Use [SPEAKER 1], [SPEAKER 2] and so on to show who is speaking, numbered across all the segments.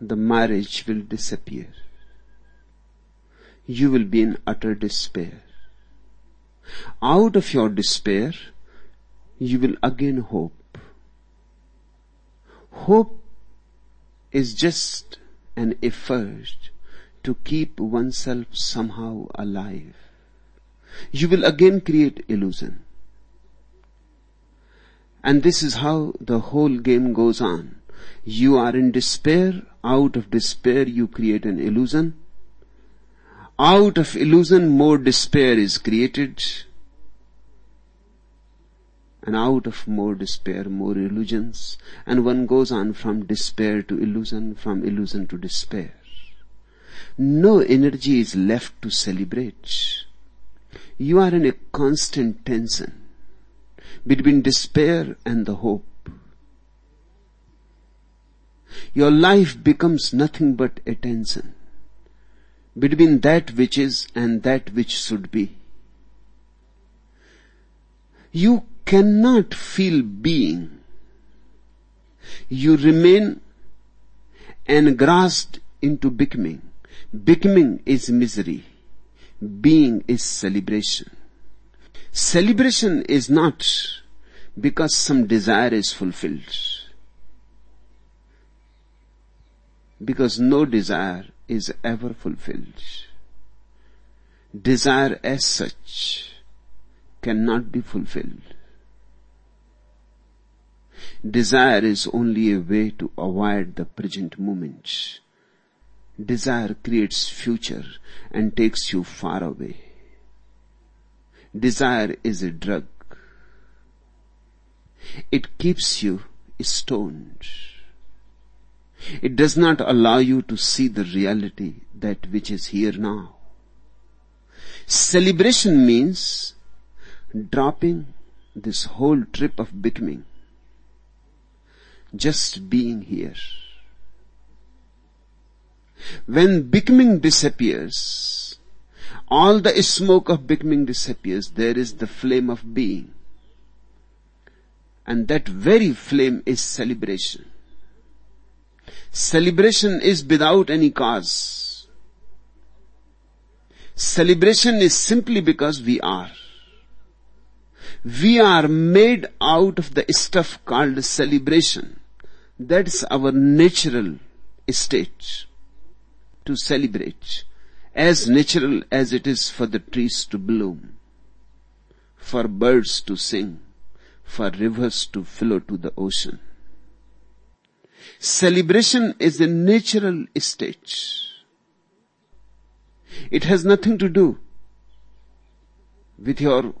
[SPEAKER 1] the marriage will disappear. You will be in utter despair. Out of your despair, you will again hope. Hope is just an effort to keep oneself somehow alive. You will again create illusion. And this is how the whole game goes on. You are in despair. Out of despair you create an illusion. Out of illusion more despair is created. And out of more despair, more illusions. And one goes on from despair to illusion, from illusion to despair. No energy is left to celebrate. You are in a constant tension between despair and the hope. Your life becomes nothing but a tension between that which is and that which should be. You cannot feel being. You remain engrossed into becoming. Becoming is misery. Being is celebration. Celebration is not because some desire is fulfilled. Because no desire is ever fulfilled. Desire as such cannot be fulfilled. Desire is only a way to avoid the present moment. Desire creates future and takes you far away. Desire is a drug. It keeps you stoned. It does not allow you to see the reality that which is here now. Celebration means dropping this whole trip of becoming. Just being here. When becoming disappears, all the smoke of becoming disappears. There is the flame of being. And that very flame is celebration. Celebration is without any cause. Celebration is simply because we are. We are made out of the stuff called celebration. That's our natural state to celebrate as natural as it is for the trees to bloom, for birds to sing, for rivers to flow to the ocean. Celebration is a natural state. It has nothing to do with your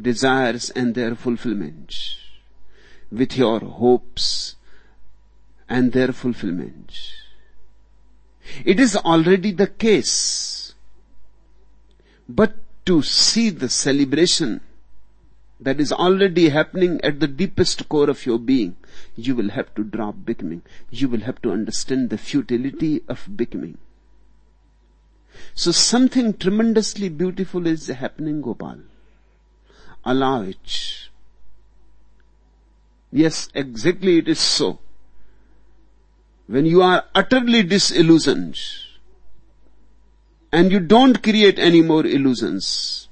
[SPEAKER 1] desires and their fulfillment, with your hopes and their fulfillment. It is already the case but to see the celebration that is already happening at the deepest core of your being, you will have to drop becoming. You will have to understand the futility of becoming. So something tremendously beautiful is happening, Gopal. Allow it. Yes, exactly it is so. When you are utterly disillusioned, and you don't create any more illusions.